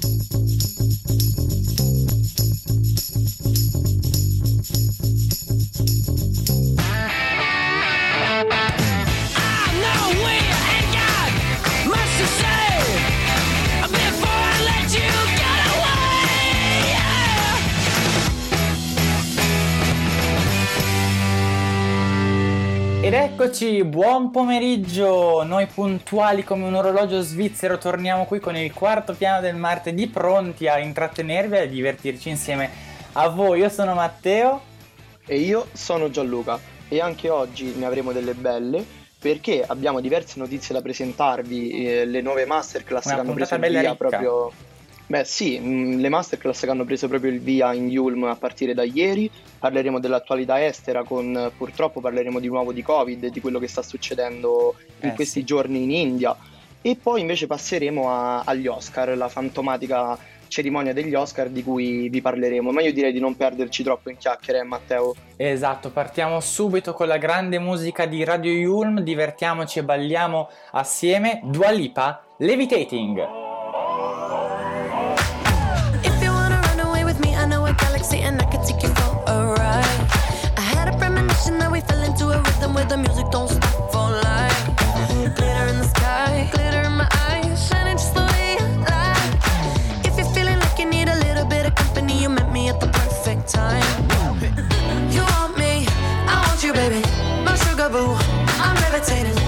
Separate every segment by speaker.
Speaker 1: Thank you. Eccoci, buon pomeriggio! Noi puntuali come un orologio svizzero torniamo qui con il quarto piano del martedì pronti a intrattenervi e a divertirci insieme a voi. Io sono Matteo
Speaker 2: e io sono Gianluca e anche oggi ne avremo delle belle perché abbiamo diverse notizie da presentarvi, eh, le nuove masterclass che hanno preso il via ricca. proprio Beh sì, mm, le masterclass che hanno preso proprio il via in Yulm a partire da ieri, parleremo dell'attualità estera con purtroppo parleremo di nuovo di Covid, di quello che sta succedendo in eh, questi sì. giorni in India e poi invece passeremo a, agli Oscar, la fantomatica cerimonia degli Oscar di cui vi parleremo, ma io direi di non perderci troppo in chiacchiere, eh, Matteo.
Speaker 1: Esatto, partiamo subito con la grande musica di Radio Yulm, divertiamoci e balliamo assieme Dua Lipa, Levitating. Where the music don't stop for life. Glitter in the sky, glitter in my eyes, shining just the way. If you're feeling like you need a little bit of company, you met me at the perfect time. You want me, I want you, baby. My sugar boo, I'm levitating.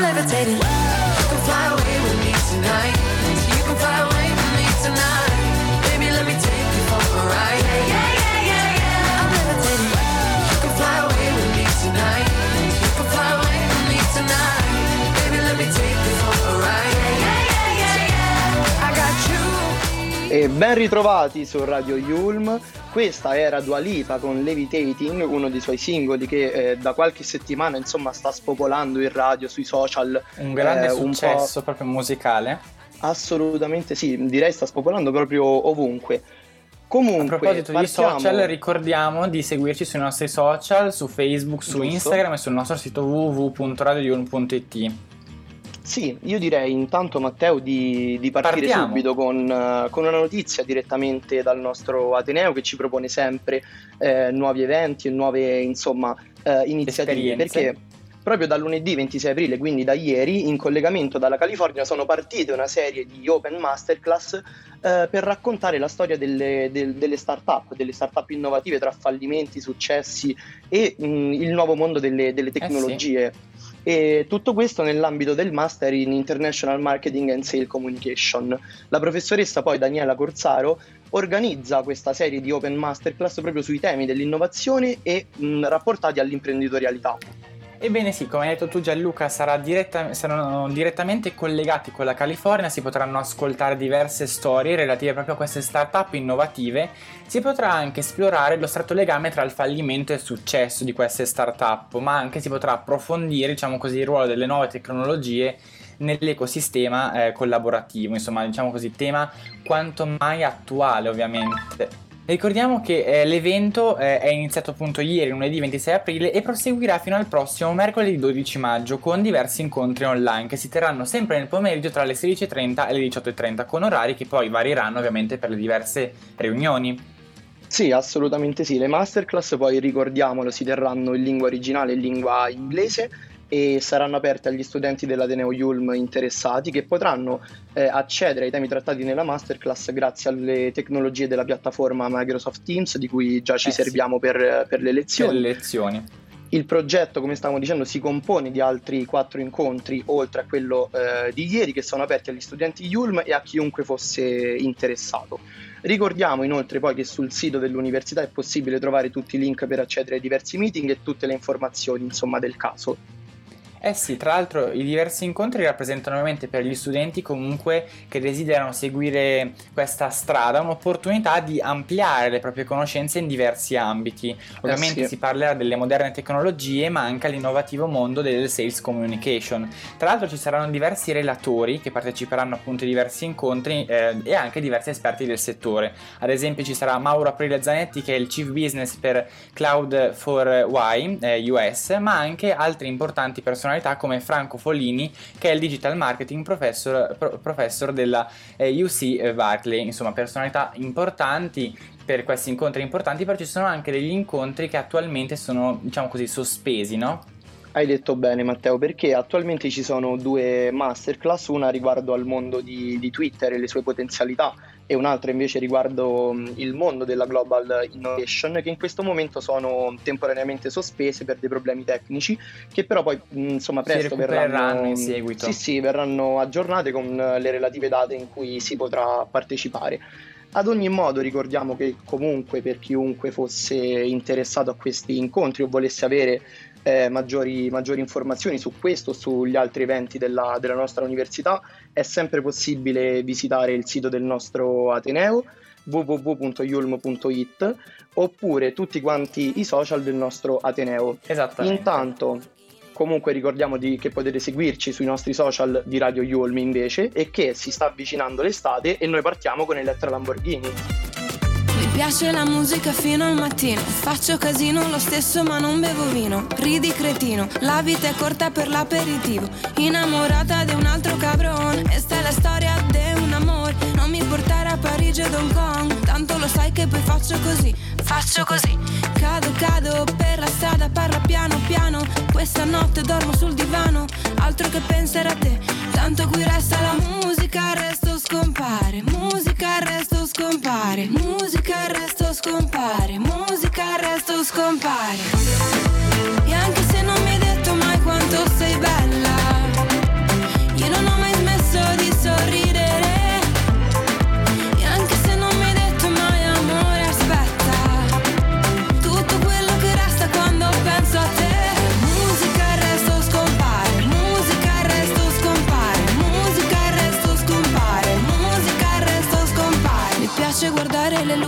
Speaker 1: Levitating.
Speaker 2: E ben ritrovati su Radio Yulm. Questa era Dua Lipa con Levitating, uno dei suoi singoli che eh, da qualche settimana insomma sta spopolando in radio, sui social.
Speaker 1: Un grande eh, successo un proprio musicale.
Speaker 2: Assolutamente sì, direi sta spopolando proprio ovunque.
Speaker 1: Comunque, a proposito partiamo... di social, ricordiamo di seguirci sui nostri social, su Facebook, su Giusto. Instagram e sul nostro sito www.radion.it.
Speaker 2: Sì, io direi intanto Matteo di, di partire Partiamo. subito con, uh, con, una notizia direttamente dal nostro Ateneo che ci propone sempre eh, nuovi eventi e nuove insomma, uh, iniziative.
Speaker 1: Esperienze.
Speaker 2: Perché proprio da lunedì 26 aprile, quindi da ieri, in collegamento dalla California sono partite una serie di open masterclass eh, per raccontare la storia delle, del, delle start-up, delle start-up innovative tra fallimenti, successi e mh, il nuovo mondo delle, delle tecnologie. Eh sì. E tutto questo nell'ambito del Master in International Marketing and Sale Communication. La professoressa poi Daniela Corsaro organizza questa serie di open masterclass proprio sui temi dell'innovazione e mh, rapportati all'imprenditorialità.
Speaker 3: Ebbene sì, come hai detto tu Gianluca, diretta, saranno direttamente collegati con la California, si potranno ascoltare diverse storie relative proprio a queste start-up innovative, si potrà anche esplorare lo stretto legame tra il fallimento e il successo di queste start-up, ma anche si potrà approfondire, diciamo così, il ruolo delle nuove tecnologie nell'ecosistema eh, collaborativo, insomma, diciamo così, tema quanto mai attuale ovviamente. Ricordiamo che eh, l'evento eh, è iniziato appunto ieri, lunedì 26 aprile, e proseguirà fino al prossimo mercoledì 12 maggio con diversi incontri online che si terranno sempre nel pomeriggio tra le 16.30 e le 18.30 con orari che poi varieranno ovviamente per le diverse riunioni.
Speaker 2: Sì, assolutamente sì. Le masterclass poi ricordiamolo si terranno in lingua originale e in lingua inglese e saranno aperte agli studenti dell'Ateneo Yulm interessati che potranno eh, accedere ai temi trattati nella masterclass grazie alle tecnologie della piattaforma Microsoft Teams di cui già ci eh serviamo sì. per, per, le lezioni.
Speaker 3: Per le lezioni.
Speaker 2: Il progetto, come stavamo dicendo, si compone di altri quattro incontri, oltre a quello eh, di ieri, che sono aperti agli studenti Yulm e a chiunque fosse interessato. Ricordiamo inoltre poi che sul sito dell'università è possibile trovare tutti i link per accedere ai diversi meeting e tutte le informazioni insomma, del caso.
Speaker 3: Eh sì, tra l'altro i diversi incontri rappresentano ovviamente per gli studenti comunque che desiderano seguire questa strada un'opportunità di ampliare le proprie conoscenze in diversi ambiti. Ovviamente eh sì. si parlerà delle moderne tecnologie ma anche all'innovativo mondo del sales communication. Tra l'altro ci saranno diversi relatori che parteciperanno appunto ai diversi incontri eh, e anche diversi esperti del settore. Ad esempio ci sarà Mauro Aprile Zanetti che è il Chief Business per Cloud for Y eh, US ma anche altri importanti personaggi personalità come Franco Follini, che è il Digital Marketing Professor, pro, professor della eh, UC Berkeley. Insomma, personalità importanti per questi incontri importanti, però ci sono anche degli incontri che attualmente sono, diciamo così, sospesi, no?
Speaker 2: Hai detto bene Matteo, perché attualmente ci sono due masterclass, una riguardo al mondo di, di Twitter e le sue potenzialità e un'altra invece riguardo il mondo della global innovation che in questo momento sono temporaneamente sospese per dei problemi tecnici che però poi insomma presto verranno
Speaker 3: in seguito.
Speaker 2: Sì, sì, verranno aggiornate con le relative date in cui si potrà partecipare. Ad ogni modo ricordiamo che comunque per chiunque fosse interessato a questi incontri o volesse avere eh, maggiori, maggiori, informazioni su questo o sugli altri eventi della, della, nostra università, è sempre possibile visitare il sito del nostro Ateneo www.yulm.it oppure tutti quanti i social del nostro Ateneo.
Speaker 3: Esattamente.
Speaker 2: Intanto comunque ricordiamo di, che potete seguirci sui nostri social di Radio Yulm invece e che si sta avvicinando l'estate e noi partiamo con Elettra Lamborghini
Speaker 4: piace la musica fino al mattino. Faccio casino lo stesso ma non bevo vino. Ridi cretino, la vita è corta per l'aperitivo. Innamorata di un altro cabron. Questa è la storia di un amore. Non mi portare a Parigi o Hong Kong. Tanto lo sai che poi faccio così. Faccio così. Cado, cado per la strada, parla piano piano. Questa notte dormo sul divano. Altro che pensare a te. Tanto qui resta la musica, resto scompare. Musica, resto scompare. Musica, resto scompare. Musica, resto scompare. E anche se non mi hai detto mai quanto sei bella,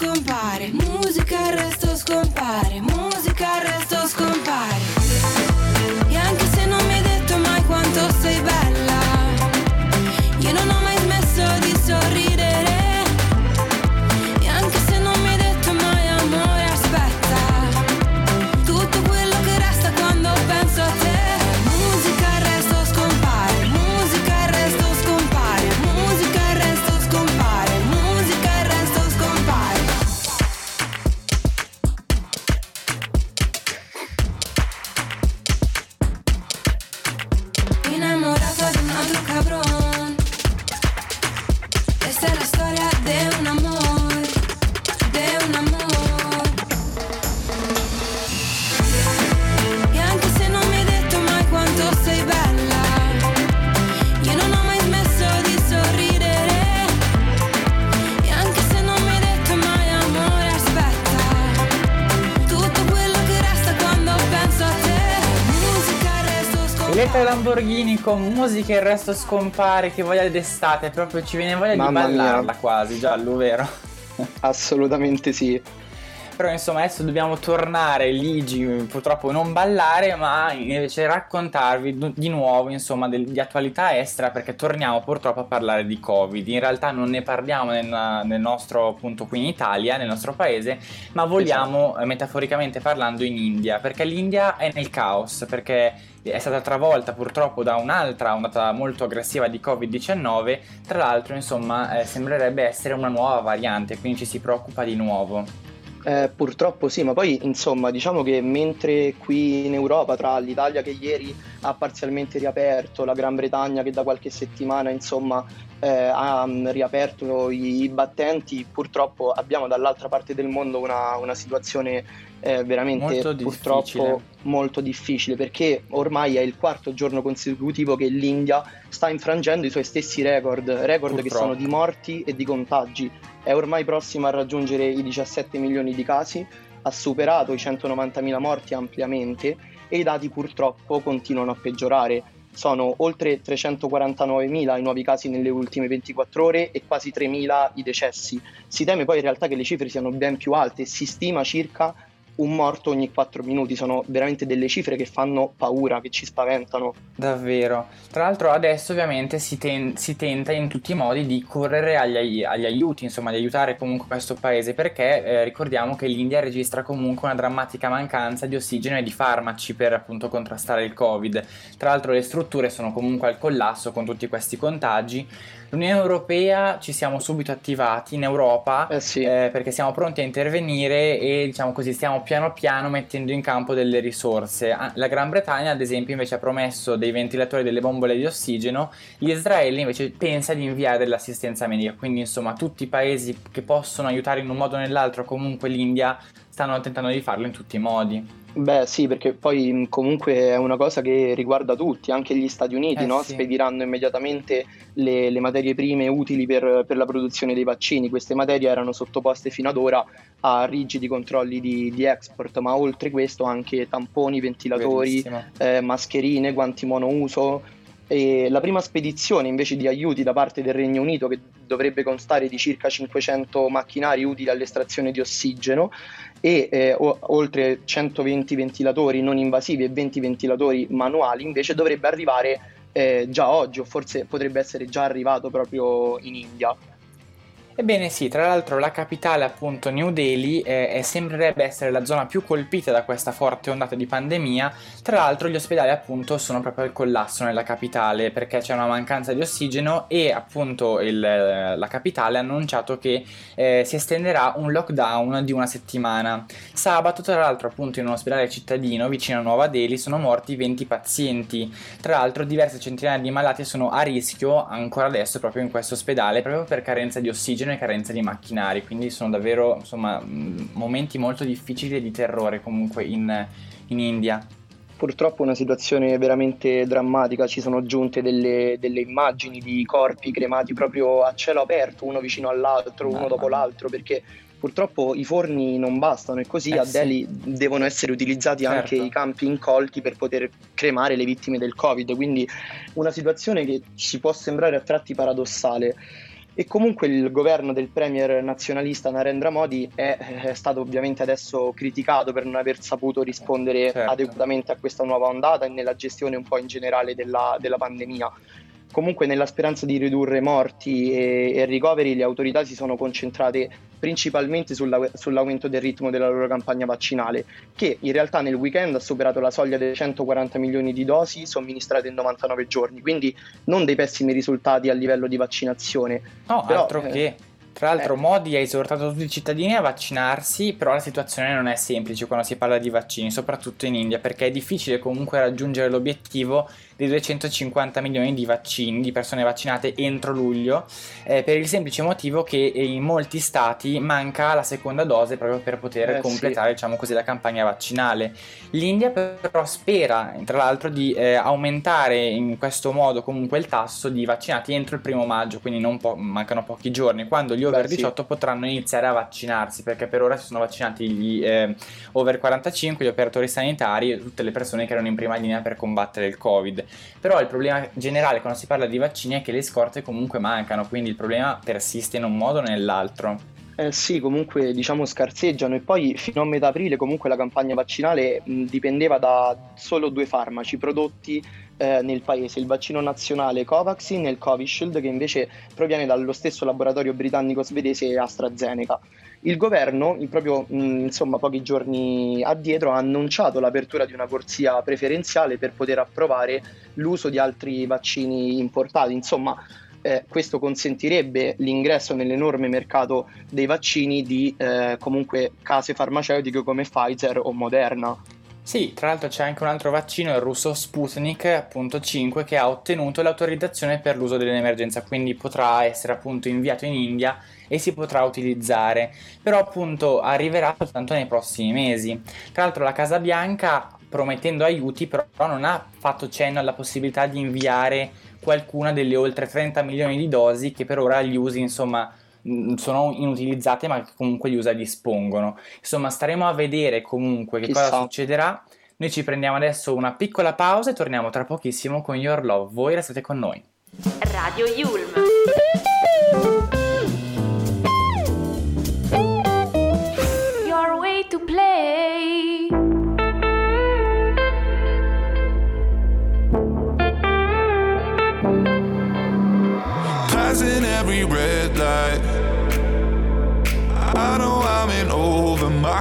Speaker 4: scompare. Musica, il resto scompare. Musica, il resto scompare.
Speaker 3: Con musica e il resto scompare, che voglia d'estate, proprio ci viene voglia Mamma di ballarla mia. quasi, giallo, vero?
Speaker 2: Assolutamente sì
Speaker 3: però insomma adesso dobbiamo tornare Ligi purtroppo non ballare ma invece raccontarvi di nuovo insomma del, di attualità estera perché torniamo purtroppo a parlare di covid in realtà non ne parliamo nel, nel nostro appunto qui in Italia nel nostro paese ma vogliamo esatto. metaforicamente parlando in India perché l'India è nel caos perché è stata travolta purtroppo da un'altra ondata molto aggressiva di Covid-19, tra l'altro insomma eh, sembrerebbe essere una nuova variante, quindi ci si preoccupa di nuovo.
Speaker 2: Eh, purtroppo sì, ma poi insomma diciamo che mentre qui in Europa tra l'Italia che ieri ha parzialmente riaperto, la Gran Bretagna che da qualche settimana insomma eh, ha mm, riaperto i, i, battenti, purtroppo abbiamo dall'altra parte del mondo una, una situazione eh, veramente molto purtroppo difficile. molto difficile perché ormai è il quarto giorno consecutivo che l'India sta infrangendo i suoi stessi record, record purtroppo. che sono di morti e di contagi. È ormai prossimo a raggiungere i 17 milioni di casi, ha superato i 190.000 morti ampiamente e i dati purtroppo continuano a peggiorare. Sono oltre 349.000 i nuovi casi nelle ultime 24 ore e quasi 3.000 i decessi. Si teme poi in realtà che le cifre siano ben più alte, si stima circa un morto ogni 4 minuti, sono veramente delle cifre che fanno paura, che ci spaventano.
Speaker 3: Davvero. Tra l'altro adesso ovviamente si, ten- si tenta in tutti i modi di correre agli, agli, aiuti, insomma di aiutare comunque questo paese perché eh, ricordiamo che l'India registra comunque una drammatica mancanza di ossigeno e di farmaci per appunto contrastare il Covid. Tra l'altro le strutture sono comunque al collasso con tutti questi contagi. L'Unione Europea ci siamo subito attivati in Europa
Speaker 2: eh sì.
Speaker 3: eh, perché siamo pronti a intervenire e diciamo così stiamo piano piano mettendo in campo delle risorse. Ah, la Gran Bretagna ad esempio invece ha promesso dei ventilatori e delle bombole di ossigeno, l'Israele invece pensa di inviare dell'assistenza medica, quindi insomma tutti i paesi che possono aiutare in un modo o nell'altro, comunque l'India stanno tentando di farlo in tutti i modi.
Speaker 2: Beh sì, perché poi comunque è una cosa che riguarda tutti, anche gli Stati Uniti, eh, no? sì. spediranno immediatamente le, le, materie prime utili per, per, la produzione dei vaccini. Queste materie erano sottoposte fino ad ora a rigidi controlli di, di export, ma oltre questo anche tamponi, ventilatori, eh, mascherine, guanti monouso, e la prima spedizione invece di aiuti da parte del Regno Unito, che dovrebbe constare di circa 500 macchinari utili all'estrazione di ossigeno e eh, o, oltre 120 ventilatori non invasivi e 20 ventilatori manuali, invece dovrebbe arrivare eh, già oggi o forse potrebbe essere già arrivato proprio in India.
Speaker 3: Ebbene sì, tra l'altro la capitale appunto New Delhi eh, sembrerebbe essere la zona più colpita da questa forte ondata di pandemia, tra l'altro gli ospedali appunto sono proprio al collasso nella capitale perché c'è una mancanza di ossigeno e appunto il, la capitale ha annunciato che eh, si estenderà un lockdown di una settimana. Sabato tra l'altro appunto in un ospedale cittadino vicino a Nuova Delhi sono morti 20 pazienti, tra l'altro diverse centinaia di malati sono a rischio ancora adesso proprio in questo ospedale proprio per carenza di ossigeno e carenza di macchinari, quindi sono davvero insomma, momenti molto difficili e di terrore comunque in, in India
Speaker 2: purtroppo una situazione veramente drammatica, ci sono giunte delle, delle, immagini di corpi cremati proprio a cielo aperto, uno vicino all'altro, uno dopo l'altro, perché purtroppo i forni non bastano e così eh a Delhi sì. devono essere utilizzati certo. anche i campi incolti per poter cremare le vittime del Covid, quindi una situazione che ci può sembrare a tratti paradossale. E comunque il governo del premier nazionalista Narendra Modi è, è stato ovviamente adesso criticato per non aver saputo rispondere certo. adeguatamente a questa nuova ondata e nella gestione un po' in generale della, della pandemia. Comunque nella speranza di ridurre morti e, e ricoveri le autorità si sono concentrate principalmente sulla, sull'aumento del ritmo della loro campagna vaccinale, che in realtà nel weekend ha superato la soglia dei 140 milioni di dosi somministrate in 99 giorni, quindi non dei pessimi risultati a livello di vaccinazione.
Speaker 3: No, Però, altro eh, che tra l'altro, eh. Modi ha esortato tutti i cittadini a vaccinarsi, però la situazione non è semplice quando si parla di vaccini, soprattutto in India, perché è difficile comunque raggiungere l'obiettivo di 250 milioni di vaccini, di persone vaccinate entro luglio, eh, per il semplice motivo che in molti stati manca la seconda dose proprio per poter eh, completare, sì. diciamo così, la campagna vaccinale. L'India però spera, tra l'altro, di eh, aumentare in questo modo comunque il tasso di vaccinati entro il primo maggio, quindi po- mancano pochi giorni, quando gli over Beh, 18 sì. potranno iniziare a vaccinarsi, perché per ora si sono vaccinati gli eh, over 45, gli operatori sanitari e tutte le persone che erano in prima linea per combattere il Covid. Però il problema generale quando si parla di vaccini è che le scorte comunque mancano, quindi il problema persiste in un modo o nell'altro.
Speaker 2: Eh sì, comunque diciamo scarseggiano e poi fino a metà aprile comunque la campagna vaccinale dipendeva da solo due farmaci prodotti eh, nel paese, il vaccino nazionale Covaxin e il Covishield che invece proviene dallo stesso laboratorio britannico-svedese AstraZeneca. Il governo, proprio mh, insomma, pochi giorni addietro, ha annunciato l'apertura di una corsia preferenziale per poter approvare l'uso di altri vaccini importati. Insomma, eh, questo consentirebbe l'ingresso nell'enorme mercato dei vaccini di eh, comunque case farmaceutiche come Pfizer o Moderna.
Speaker 3: Sì, tra l'altro c'è anche un altro vaccino, il russo Sputnik appunto 5, che ha ottenuto l'autorizzazione per l'uso dell'emergenza, quindi potrà essere appunto inviato in India e si potrà utilizzare, però appunto arriverà soltanto nei prossimi mesi. Tra l'altro la Casa Bianca promettendo aiuti però non ha fatto cenno alla possibilità di inviare qualcuna delle oltre 30 milioni di dosi che per ora gli usi insomma mm, sono inutilizzate ma che comunque gli USA dispongono. Insomma, staremo a vedere comunque che Chissà. cosa succederà. Noi ci prendiamo adesso una piccola pausa e torniamo tra pochissimo con Your Love. Voi restate con noi. Radio Yulm.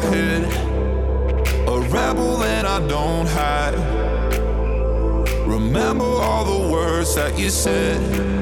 Speaker 3: My head. A rebel and I don't hide. Remember all the words that you said.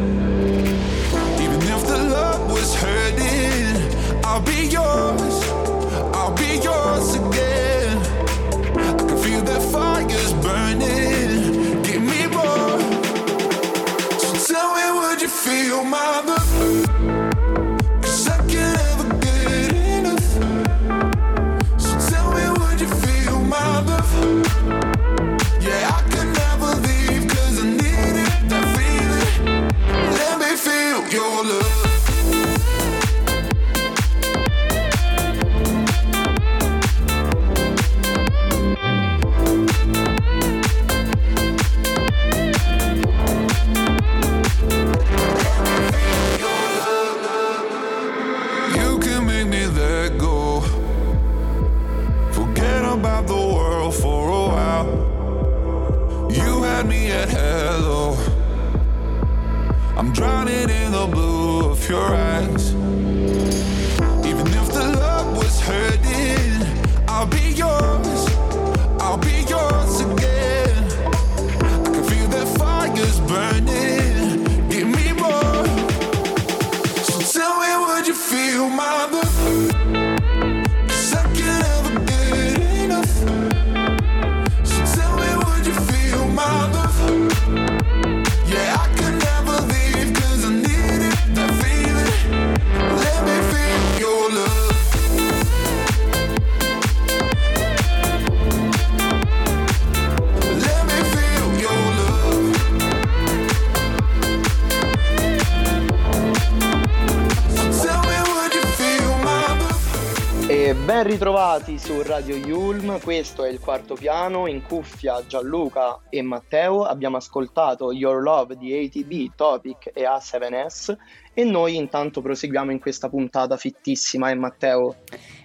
Speaker 2: Ritrovati su Radio Yulm, questo è il quarto piano, in cuffia Gianluca e Matteo, abbiamo ascoltato Your Love di ATB, Topic e A7S e noi intanto proseguiamo in questa puntata fittissima, eh Matteo?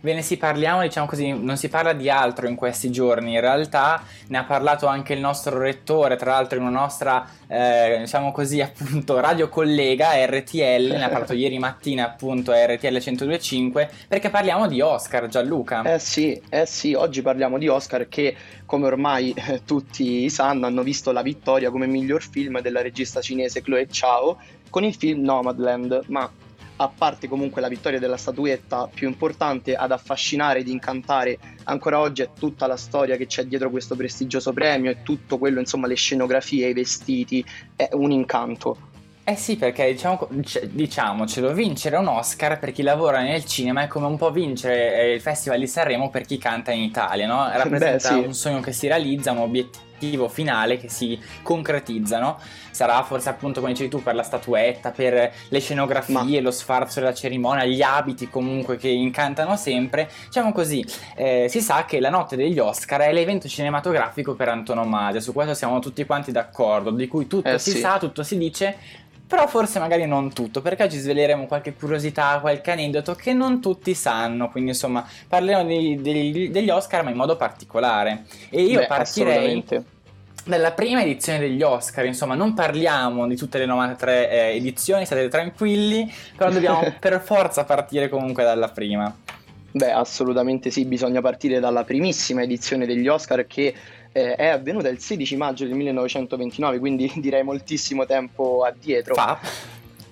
Speaker 3: Ve ne si parliamo, diciamo così, non si parla di altro in questi giorni, in realtà ne ha parlato anche il nostro rettore, tra l'altro in una nostra, eh, diciamo così, appunto, radio collega RTL, ne ha parlato ieri mattina appunto a RTL 102.5, perché parliamo di Oscar, Gianluca.
Speaker 2: Eh sì, eh sì, oggi parliamo di Oscar che come ormai eh, tutti sanno hanno visto la vittoria come miglior film della regista cinese Chloe Chao con il film Nomadland, ma a parte comunque la vittoria della statuetta più importante ad affascinare ed incantare ancora oggi è tutta la storia che c'è dietro questo prestigioso premio e tutto quello, insomma, le scenografie, i vestiti, è un incanto.
Speaker 3: Eh sì, perché diciamo, diciamocelo, vincere un Oscar per chi lavora nel cinema è come un po' vincere eh, il Festival di Sanremo per chi canta in Italia, no? Rappresenta Beh, sì. un sogno che si realizza, un obiettivo l'obiettivo finale che si concretizzano. Sarà forse appunto come dicevi tu per la statuetta, per le scenografie, Ma... lo sfarzo della cerimonia, gli abiti comunque che incantano sempre. Diciamo così, eh, si sa che la notte degli Oscar è l'evento cinematografico per antonomasia, su questo siamo tutti quanti d'accordo, di cui tutto eh, si sì. sa, tutto si dice, però forse magari non tutto, perché oggi sveleremo qualche curiosità, qualche aneddoto che non tutti sanno, quindi insomma parleremo di, di, degli Oscar ma in modo particolare. E io Beh, partirei dalla prima edizione degli Oscar, insomma non parliamo di tutte le 93 eh, edizioni, state tranquilli, però dobbiamo per forza partire comunque dalla prima.
Speaker 2: Beh, assolutamente sì, bisogna partire dalla primissima edizione degli Oscar che eh, è avvenuta il 16 maggio del 1929, quindi direi moltissimo tempo addietro.
Speaker 3: Fa.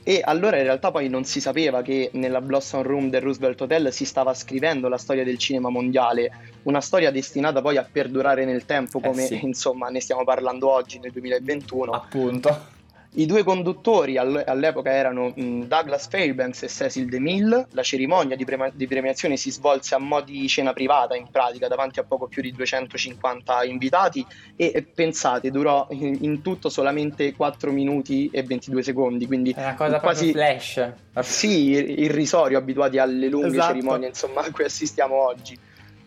Speaker 2: E allora in realtà poi non si sapeva che nella Blossom Room del Roosevelt Hotel si stava scrivendo la storia del cinema mondiale, una storia destinata poi a perdurare nel tempo eh come eh sì. insomma ne stiamo parlando oggi nel 2021.
Speaker 3: Appunto.
Speaker 2: I due conduttori all'epoca erano Douglas Fairbanks e Cecil DeMille. La cerimonia di, pre- di, premiazione si svolse a mo' di cena privata, in pratica, davanti a poco più di 250 invitati e pensate, durò in, in tutto solamente 4 minuti e 22 secondi, quindi
Speaker 3: è una cosa quasi
Speaker 2: flash. Sì, irrisorio, abituati alle lunghe esatto. cerimonie, insomma, a cui assistiamo oggi.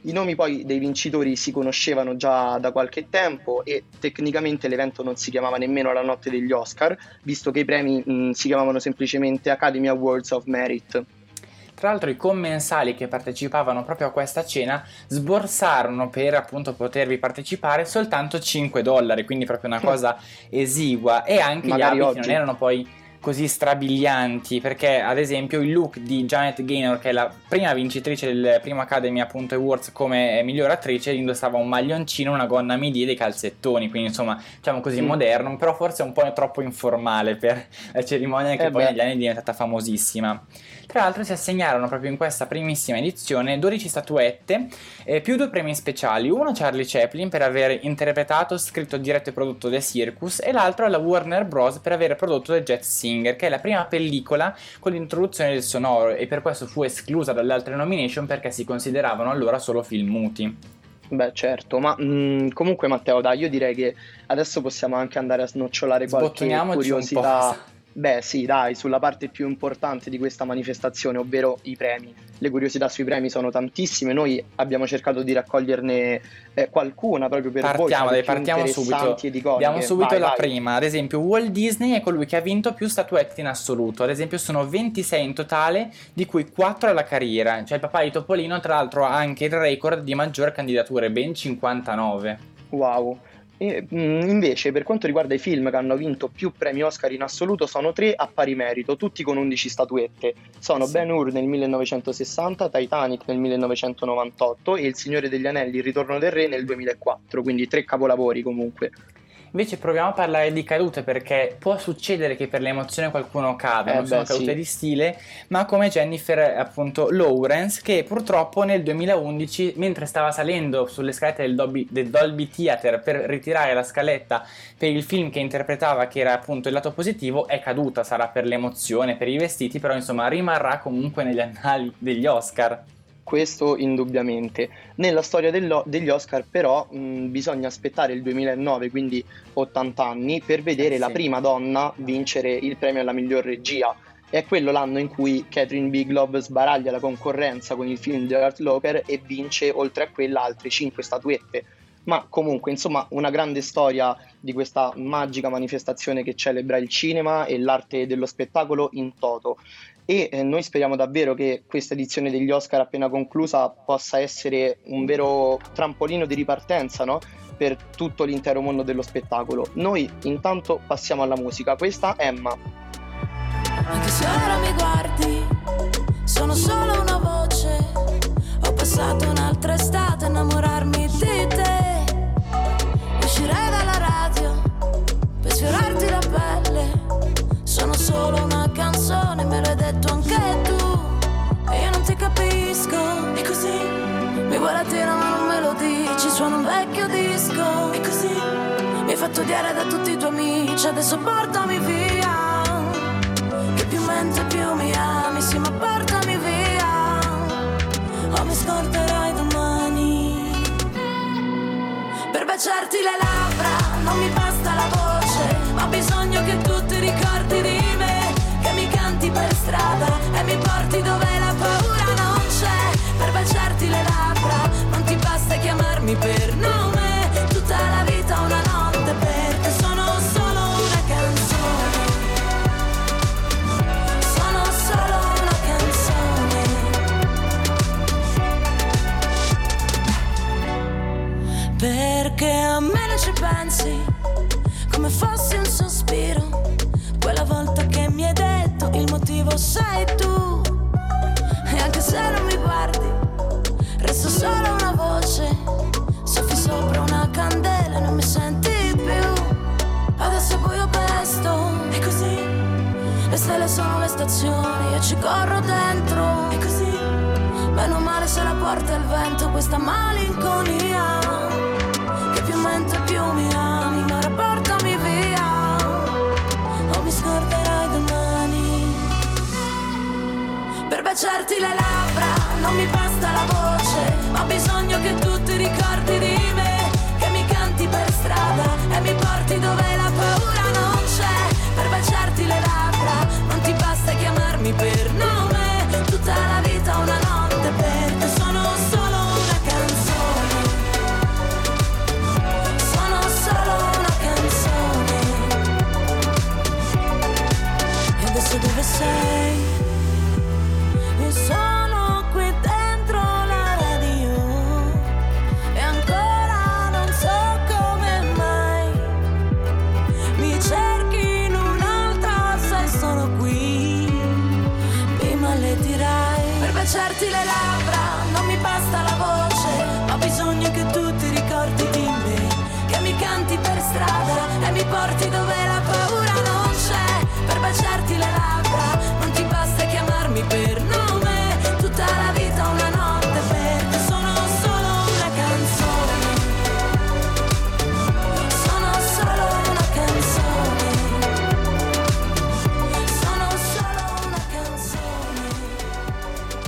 Speaker 2: I nomi poi dei vincitori si conoscevano già da qualche tempo e tecnicamente l'evento non si chiamava nemmeno la notte degli Oscar, visto che i premi mh, si chiamavano semplicemente Academy Awards of Merit.
Speaker 3: Tra l'altro i commensali che partecipavano proprio a questa cena sborsarono per appunto potervi partecipare soltanto 5 dollari, quindi proprio una cosa esigua e anche Magari gli abiti oggi. non erano poi così strabilianti perché ad esempio il look di Janet Gaynor che è la prima vincitrice del primo Academy appunto Awards come miglior attrice indossava un maglioncino una gonna midi e dei calzettoni quindi insomma diciamo così mm. moderno però forse un po' troppo informale per la cerimonia che eh poi beh. negli anni è diventata famosissima tra l'altro si assegnarono proprio in questa primissima edizione 12 statuette eh, più due premi speciali, uno a Charlie Chaplin per aver interpretato, scritto, diretto e prodotto The Circus e l'altro alla Warner Bros. per aver prodotto The Jet Singer, che è la prima pellicola con l'introduzione del sonoro e per questo fu esclusa dalle altre nomination perché si consideravano allora solo film muti.
Speaker 2: Beh, certo, ma mh, mm, comunque Matteo, dai, io direi che adesso possiamo anche andare a snocciolare qualche curiosità Beh, sì, dai, sulla parte più importante di questa manifestazione, ovvero i premi. Le curiosità sui premi sono tantissime, noi abbiamo cercato di raccoglierne eh, qualcuna proprio per
Speaker 3: partiamo,
Speaker 2: voi.
Speaker 3: Dai, partiamo subito. Abbiamo subito vai, la vai. prima. Ad esempio, Walt Disney è colui che ha vinto più statuette in assoluto. Ad esempio, sono 26 in totale, di cui 4 alla carriera. Cioè, il papà di Topolino, tra l'altro, ha anche il record di maggior candidature, ben 59.
Speaker 2: Wow. E, mm, invece, per quanto riguarda i film che hanno vinto più premi Oscar in assoluto, sono tre a pari merito, tutti con 11 statuette. Sono sì. Ben Hur nel 1960, Titanic nel 1998 e Il Signore degli Anelli, Il Ritorno del Re nel 2004, quindi tre capolavori comunque.
Speaker 3: Invece proviamo a parlare di cadute perché può succedere che per l'emozione qualcuno cada, eh non beh, sono cadute sì. di stile, ma come Jennifer appunto Lawrence che purtroppo nel 2011 mentre stava salendo sulle scalette del Dolby, del Dolby Theater per ritirare la scaletta per il film che interpretava che era appunto il lato positivo è caduta, sarà per l'emozione, per i vestiti, però insomma rimarrà comunque negli annali degli Oscar
Speaker 2: questo indubbiamente. Nella storia degli Oscar però mh, bisogna aspettare il 2009, quindi 80 anni, per vedere eh sì. la prima donna vincere il premio alla miglior regia. È quello l'anno in cui Catherine Bigelow sbaraglia la concorrenza con il film The Art Locker e vince oltre a quella altre 5 statuette. Ma comunque, insomma, una grande storia di questa magica manifestazione che celebra il cinema e l'arte dello spettacolo in toto e eh, noi speriamo davvero che questa edizione degli Oscar appena conclusa possa essere un vero trampolino di ripartenza no? per tutto l'intero mondo dello spettacolo. Noi intanto passiamo alla musica, questa è Emma.
Speaker 5: Anche se ora mi guardi, sono solo una voce, ho passato un'altra estate a innamorarmi di te, uscirei dalla radio per sfiorarti Cioccolatino ma non me lo dici, suona un vecchio disco. E così mi hai fatto odiare da tutti i tuoi amici, adesso portami via Che più mente più mi ami, sì ma portami via O mi scorderai domani. Per baciarti le labbra
Speaker 1: non mi basta la voce Ma ho bisogno che tu ti ricordi di me Che mi canti per strada e mi porti dove Le stelle sono le stazioni e ci corro dentro. È così. Meno male se la porta il vento questa malinconia. Che più mente più mi ami, ma portami via. O mi scorderai domani. Per baciarti le labbra non mi basta la voce, ho bisogno che tu ti ricordi di me. Che mi canti per strada e mi porti dove la paura per nome. Tutta la vita una porti dove la paura non c'è. Per baciarti le labbra non ti basta chiamarmi per nome. Tutta la vita una notte per sono solo una canzone. Sono solo una canzone. Sono solo una canzone.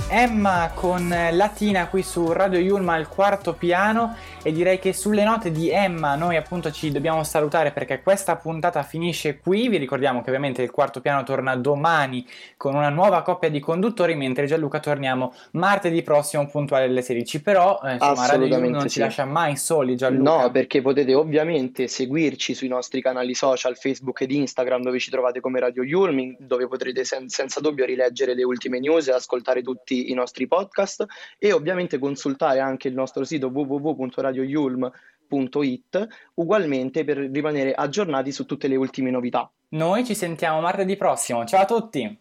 Speaker 3: Emma con Latina qui su Radio Yulma al quarto piano e direi che sulle note di Emma noi appunto ci dobbiamo salutare perché questa puntata finisce qui, vi ricordiamo che ovviamente il quarto piano torna domani con una nuova coppia di conduttori mentre Gianluca torniamo martedì prossimo puntuale alle 16 però eh, insomma Radio non
Speaker 2: Assolutamente
Speaker 3: ci
Speaker 2: sì.
Speaker 3: lascia mai soli Gianluca.
Speaker 2: No, perché potete ovviamente seguirci sui nostri canali social, Facebook ed Instagram, dove ci trovate come Radio Yulming, dove potrete sen- senza dubbio rileggere le ultime news e ascoltare tutti i nostri podcast e ovviamente consultare anche il nostro sito www.radioyulm.it ugualmente per rimanere aggiornati su tutte le ultime novità.
Speaker 3: noi ci sentiamo martedì prossimo ciao a tutti